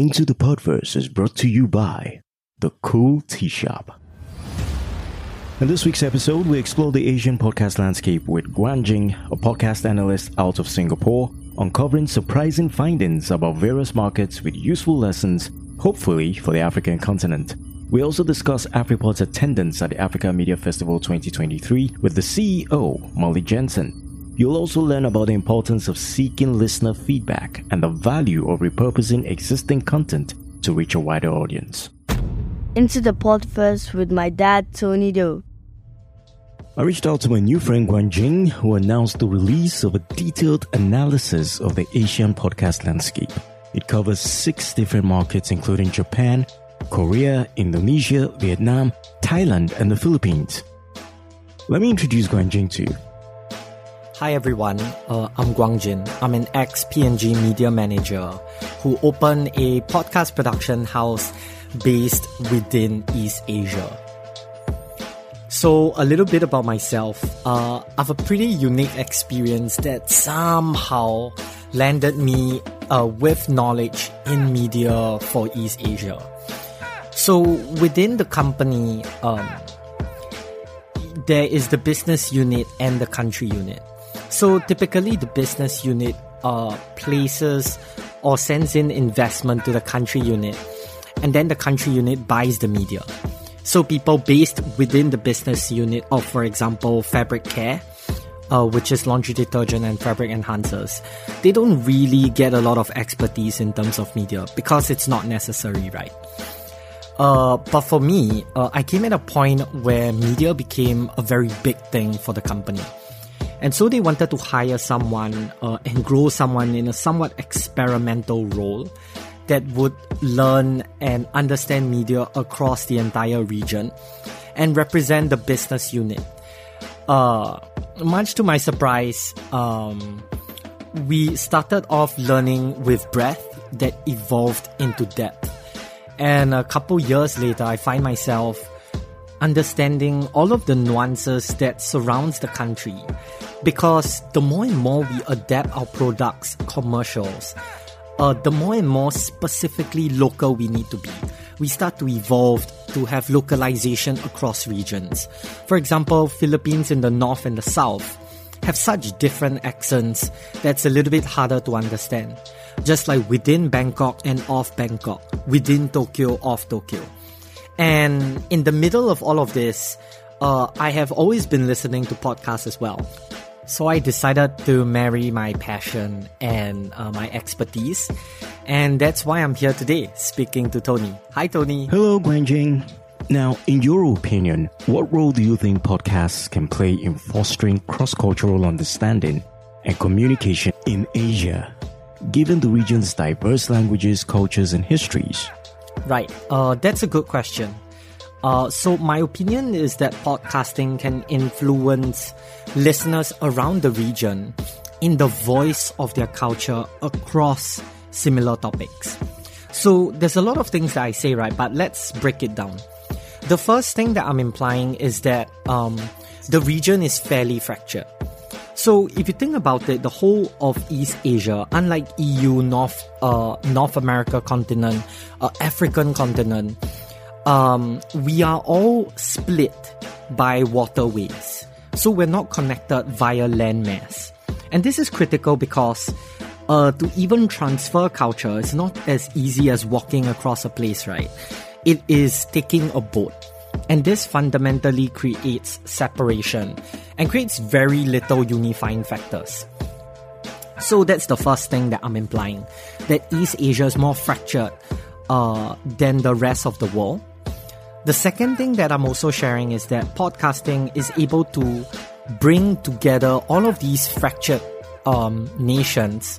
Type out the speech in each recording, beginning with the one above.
Into the Podverse is brought to you by The Cool Tee Shop. In this week's episode, we explore the Asian podcast landscape with Guang Jin, a podcast analyst out of Singapore, uncovering surprising findings about various markets with useful lessons, hopefully for the African continent. We also discuss AfriPods' attendance at the Africa Media Festival 2023 with the CEO, Molly Jensen, You'll also learn about the importance of seeking listener feedback and the value of repurposing existing content to reach a wider audience. Into the Podverse with my dad, Tony Doe. I reached out to my new friend Guang Jin, who announced the release of a detailed analysis of the Asian podcast landscape. It covers six different markets, including Japan, Korea, Indonesia, Vietnam, Thailand, and the Philippines. Let me introduce Guang Jin to you. Hi everyone, uh, I'm Guang Jin. I'm an ex P&G media manager who opened a podcast production house based within East Asia. So, a little bit about myself. Uh, I have a pretty unique experience that somehow landed me uh, with knowledge in media for East Asia. So, within the company, um, there is the business unit and the country unit. So typically, the business unit uh, places or sends in investment to the country unit, and then the country unit buys the media. So people based within the business unit of, for example, fabric care, uh, which is laundry detergent and fabric enhancers, they don't really get a lot of expertise in terms of media because it's not necessary, right? Uh, but for me, uh, I came at a point where media became a very big thing for the company. And so they wanted to hire someone uh, and grow someone in a somewhat experimental role that would learn and understand media across the entire region and represent the business unit. Uh, much to my surprise, um, we started off learning with breadth that evolved into depth. And a couple years later, I find myself understanding all of the nuances that surrounds the country because the more and more we adapt our products commercials uh, the more and more specifically local we need to be. We start to evolve to have localization across regions. For example philippines in the north and the south have such different accents that's a little bit harder to understand. Just like within bangkok and off bangkok within tokyo off tokyo. And in the middle of all of this, uh, I have always been listening to podcasts as well. So I decided to marry my passion and uh, my expertise. And that's why I'm here today speaking to Tony. Hi, Tony. Hello, Guang Jin. Now, in your opinion, what role do you think podcasts can play in fostering cross cultural understanding and communication in Asia, given the region's diverse languages, cultures, and histories? Right. Uh, that's a good question. Uh, so my opinion is that podcasting can influence listeners around the region in the voice of their culture across similar topics. So there's a lot of things that I say, right? But let's break it down. The first thing that I'm implying is that um, the region is fairly fractured. So if you think about it, the whole of East Asia, unlike EU, North uh, North America continent, uh, African continent, um, we are all split by waterways. So we're not connected via landmass. And this is critical because uh, to even transfer culture is not as easy as walking across a place, right? It is taking a boat. And this fundamentally creates separation and creates very little unifying factors. So that's the first thing that I'm implying that East Asia is more fractured uh, than the rest of the world. The second thing that I'm also sharing is that podcasting is able to bring together all of these fractured um, nations,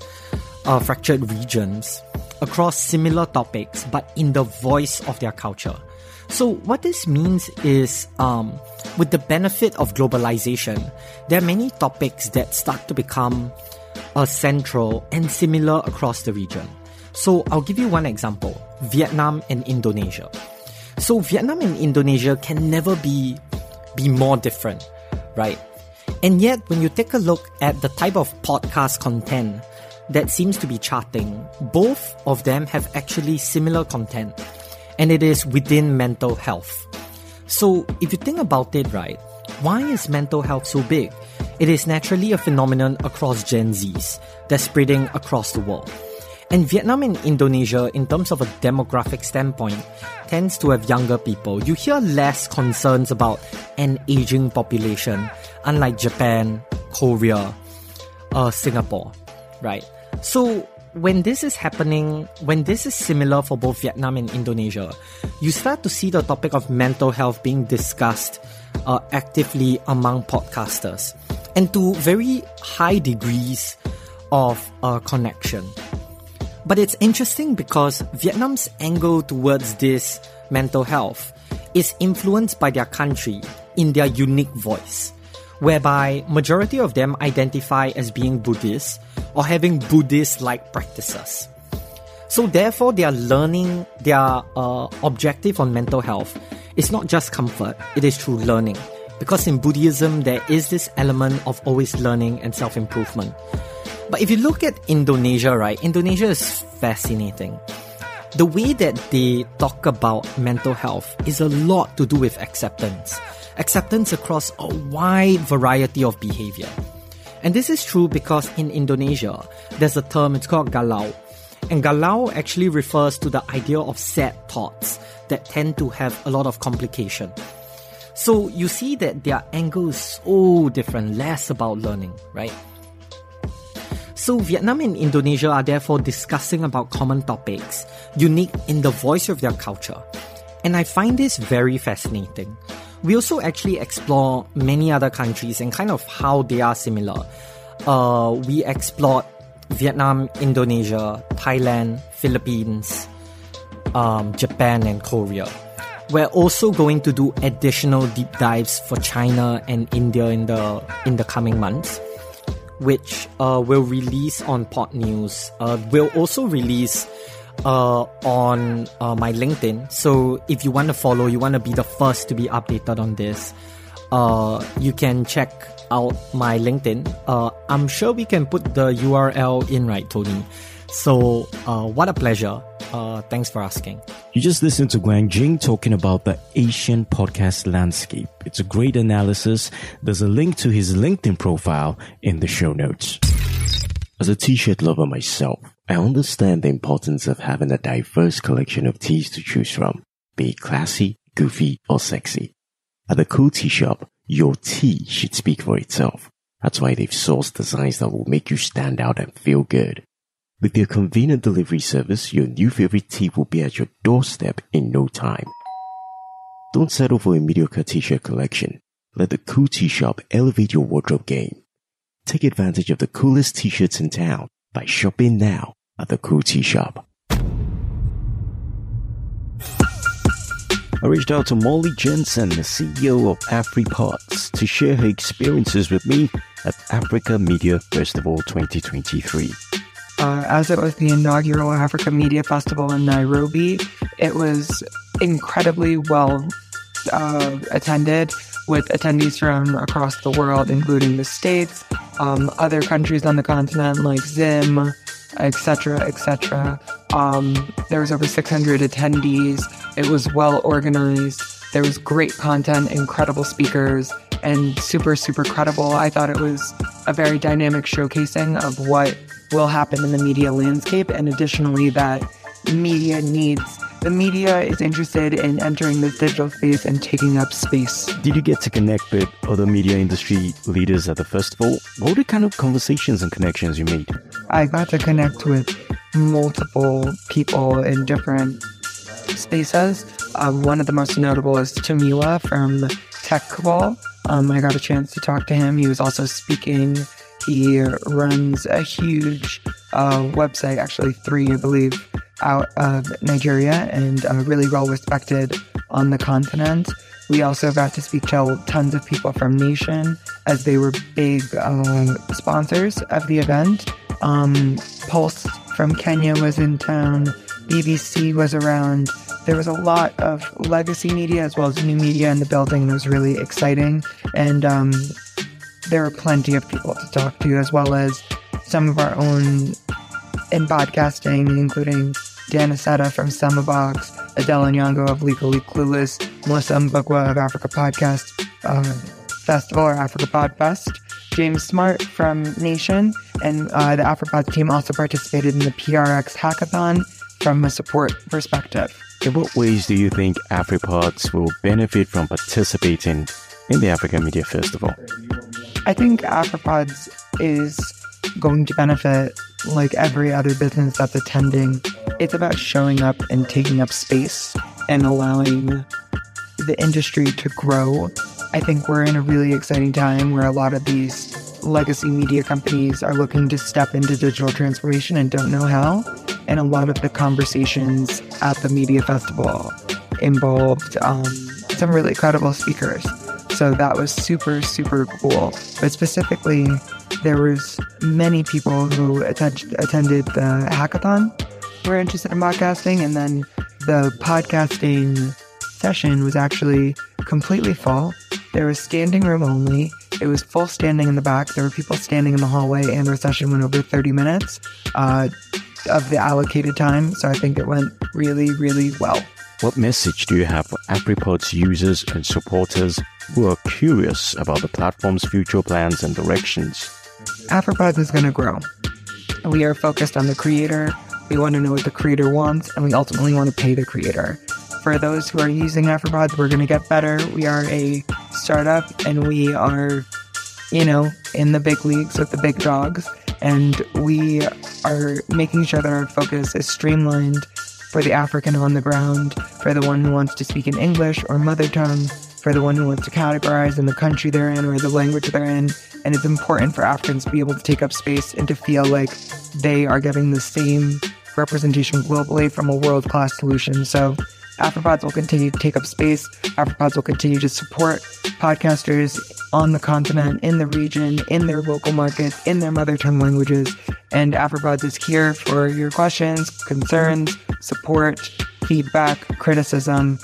uh, fractured regions across similar topics, but in the voice of their culture. So, what this means is, um, with the benefit of globalization, there are many topics that start to become uh, central and similar across the region. So, I'll give you one example Vietnam and Indonesia. So, Vietnam and Indonesia can never be, be more different, right? And yet, when you take a look at the type of podcast content that seems to be charting, both of them have actually similar content, and it is within mental health. So, if you think about it, right, why is mental health so big? It is naturally a phenomenon across Gen Zs that's spreading across the world. And Vietnam and Indonesia, in terms of a demographic standpoint, tends to have younger people. You hear less concerns about an aging population, unlike Japan, Korea, uh, Singapore, right? So when this is happening, when this is similar for both Vietnam and Indonesia, you start to see the topic of mental health being discussed uh, actively among podcasters and to very high degrees of uh, connection. But it's interesting because Vietnam's angle towards this mental health is influenced by their country in their unique voice, whereby majority of them identify as being Buddhist or having Buddhist-like practices. So therefore, their learning, their uh, objective on mental health is not just comfort, it is through learning. Because in Buddhism, there is this element of always learning and self-improvement. But if you look at Indonesia, right, Indonesia is fascinating. The way that they talk about mental health is a lot to do with acceptance. Acceptance across a wide variety of behavior. And this is true because in Indonesia, there's a term, it's called galau. And galau actually refers to the idea of sad thoughts that tend to have a lot of complication. So you see that their angle is so different, less about learning, right? So Vietnam and Indonesia are therefore discussing about common topics, unique in the voice of their culture. And I find this very fascinating. We also actually explore many other countries and kind of how they are similar. Uh, we explored Vietnam, Indonesia, Thailand, Philippines, um, Japan, and Korea. We're also going to do additional deep dives for China and India in the in the coming months, which uh, will release on Pod News. Uh, we'll also release uh, on uh, my LinkedIn. So if you want to follow, you want to be the first to be updated on this, uh, you can check out my LinkedIn. Uh, I'm sure we can put the URL in, right, Tony? So, uh, what a pleasure. Uh, thanks for asking. You just listened to Guang Jin talking about the Asian podcast landscape. It's a great analysis. There's a link to his LinkedIn profile in the show notes. As a t-shirt lover myself, I understand the importance of having a diverse collection of tees to choose from, be it classy, goofy, or sexy. At the Cool Tee Shop, your tee should speak for itself. That's why they've sourced designs that will make you stand out and feel good. With their convenient delivery service, your new favorite tee will be at your doorstep in no time. Don't settle for a mediocre t-shirt collection. Let the Cool Tee Shop elevate your wardrobe game. Take advantage of the coolest t-shirts in town by shopping now at the Cool Tee Shop. I reached out to Molly Jensen, the CEO of AfriPods, to share her experiences with me at Africa Media Festival 2023. Uh, as it was the inaugural Africa Media Festival in Nairobi, it was incredibly well uh, attended with attendees from across the world, including the States, um, other countries on the continent like Zim, etc., etc. Um, there was over 600 attendees. It was well organized. There was great content, incredible speakers, and super, super credible. I thought it was a very dynamic showcasing of what will happen in the media landscape, and additionally, that media needs the media is interested in entering this digital space and taking up space. Did you get to connect with other media industry leaders at the festival? What were the kind of conversations and connections you made? I got to connect with multiple people in different spaces. Um, one of the most notable is Tomiwa from TechCabal. Um, I got a chance to talk to him. He was also speaking. He runs a huge uh, website, actually three, I believe, out of Nigeria and uh, really well respected on the continent. We also got to speak to tons of people from Nation as they were big uh, sponsors of the event. Um, Pulse from Kenya was in town. BBC was around. There was a lot of legacy media as well as new media in the building. It was really exciting. And um, there are plenty of people to talk to, as well as some of our own in podcasting, including Dan Aceda from Semabox, Adele Onyango of Legally Clueless, Melissa Mbugua of Africa Podcast uh, Festival or Africa Podfest, James Smart from Nation, and uh, the AfriPod team also participated in the PRX Hackathon from a support perspective. In what ways do you think AfriPods will benefit from participating in the Africa Media Festival? I think AfriPods is going to benefit like every other business that's attending. It's about showing up and taking up space and allowing the industry to grow. I think we're in a really exciting time where a lot of these legacy media companies are looking to step into digital transformation and don't know how. And a lot of the conversations at the media festival involved um, some really credible speakers. So that was super, super cool. But specifically, there was many people who attend- attended the hackathon were interested in podcasting, and then the podcasting session was actually completely full. There was standing room only. It was full standing in the back. There were people standing in the hallway, and our session went over 30 minutes uh, of the allocated time. So I think it went really, really well. What message do you have for AfriPods' users and supporters who are curious about the platform's future plans and directions? AfriPods is going to grow. We are focused on the creator. We want to know what the creator wants, and we ultimately want to pay the creator. For those who are using AfriPods, we're going to get better. We are a startup, and we are, you know, in the big leagues with the big dogs. And we are making sure that our focus is streamlined for the African on the ground, for the one who wants to speak in English or mother tongue, for the one who wants to categorize in the country they're in or the language they're in. And it's important for Africans to be able to take up space and to feel like they are getting the same representation globally from a world class solution. So AfriPods will continue to take up space. AfriPods will continue to support podcasters on the continent, in the region, in their local markets, in their mother tongue languages. And AfriPods is here for your questions, concerns, support, feedback, criticism.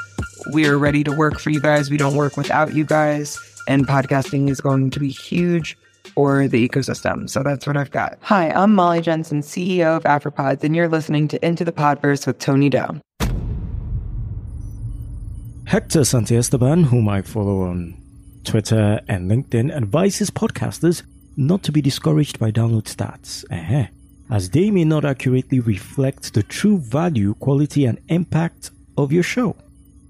We are ready to work for you guys. We don't work without you guys. And podcasting is going to be huge for the ecosystem. So that's what I've got. Hi, I'm Molly Jensen, CEO of AfriPods, and you're listening to Into the Podverse with Tony Doe. Hector Santiesteban, whom I follow on Twitter and LinkedIn, advises podcasters not to be discouraged by download stats, uh-huh, as they may not accurately reflect the true value, quality, and impact of your show.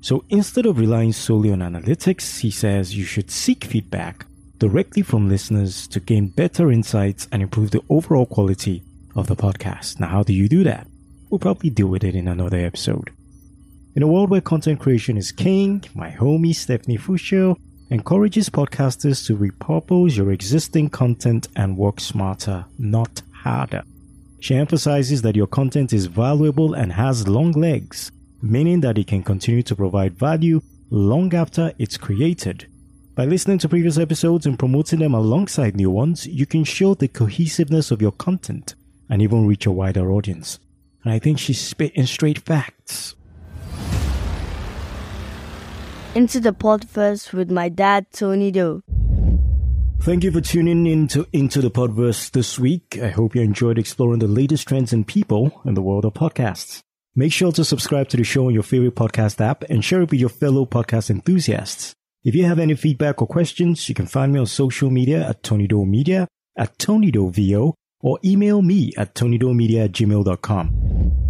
So instead of relying solely on analytics, he says you should seek feedback directly from listeners to gain better insights and improve the overall quality of the podcast. Now, how do you do that? We'll probably deal with it in another episode. In a world where content creation is king, my homie Stephanie Fuscio encourages podcasters to repurpose your existing content and work smarter, not harder. She emphasizes that your content is valuable and has long legs, meaning that it can continue to provide value long after it's created. By listening to previous episodes and promoting them alongside new ones, you can show the cohesiveness of your content and even reach a wider audience. And I think she's spitting straight facts. Into the Podverse with my dad, Tony Doe. Thank you for tuning in to Into the Podverse this week. I hope you enjoyed exploring the latest trends and people in the world of podcasts. Make sure to subscribe to the show on your favorite podcast app and share it with your fellow podcast enthusiasts. If you have any feedback or questions, you can find me on social media at Tony Doe Media, at Tony Doe VO, or email me at tonydoemedia at gmail.com.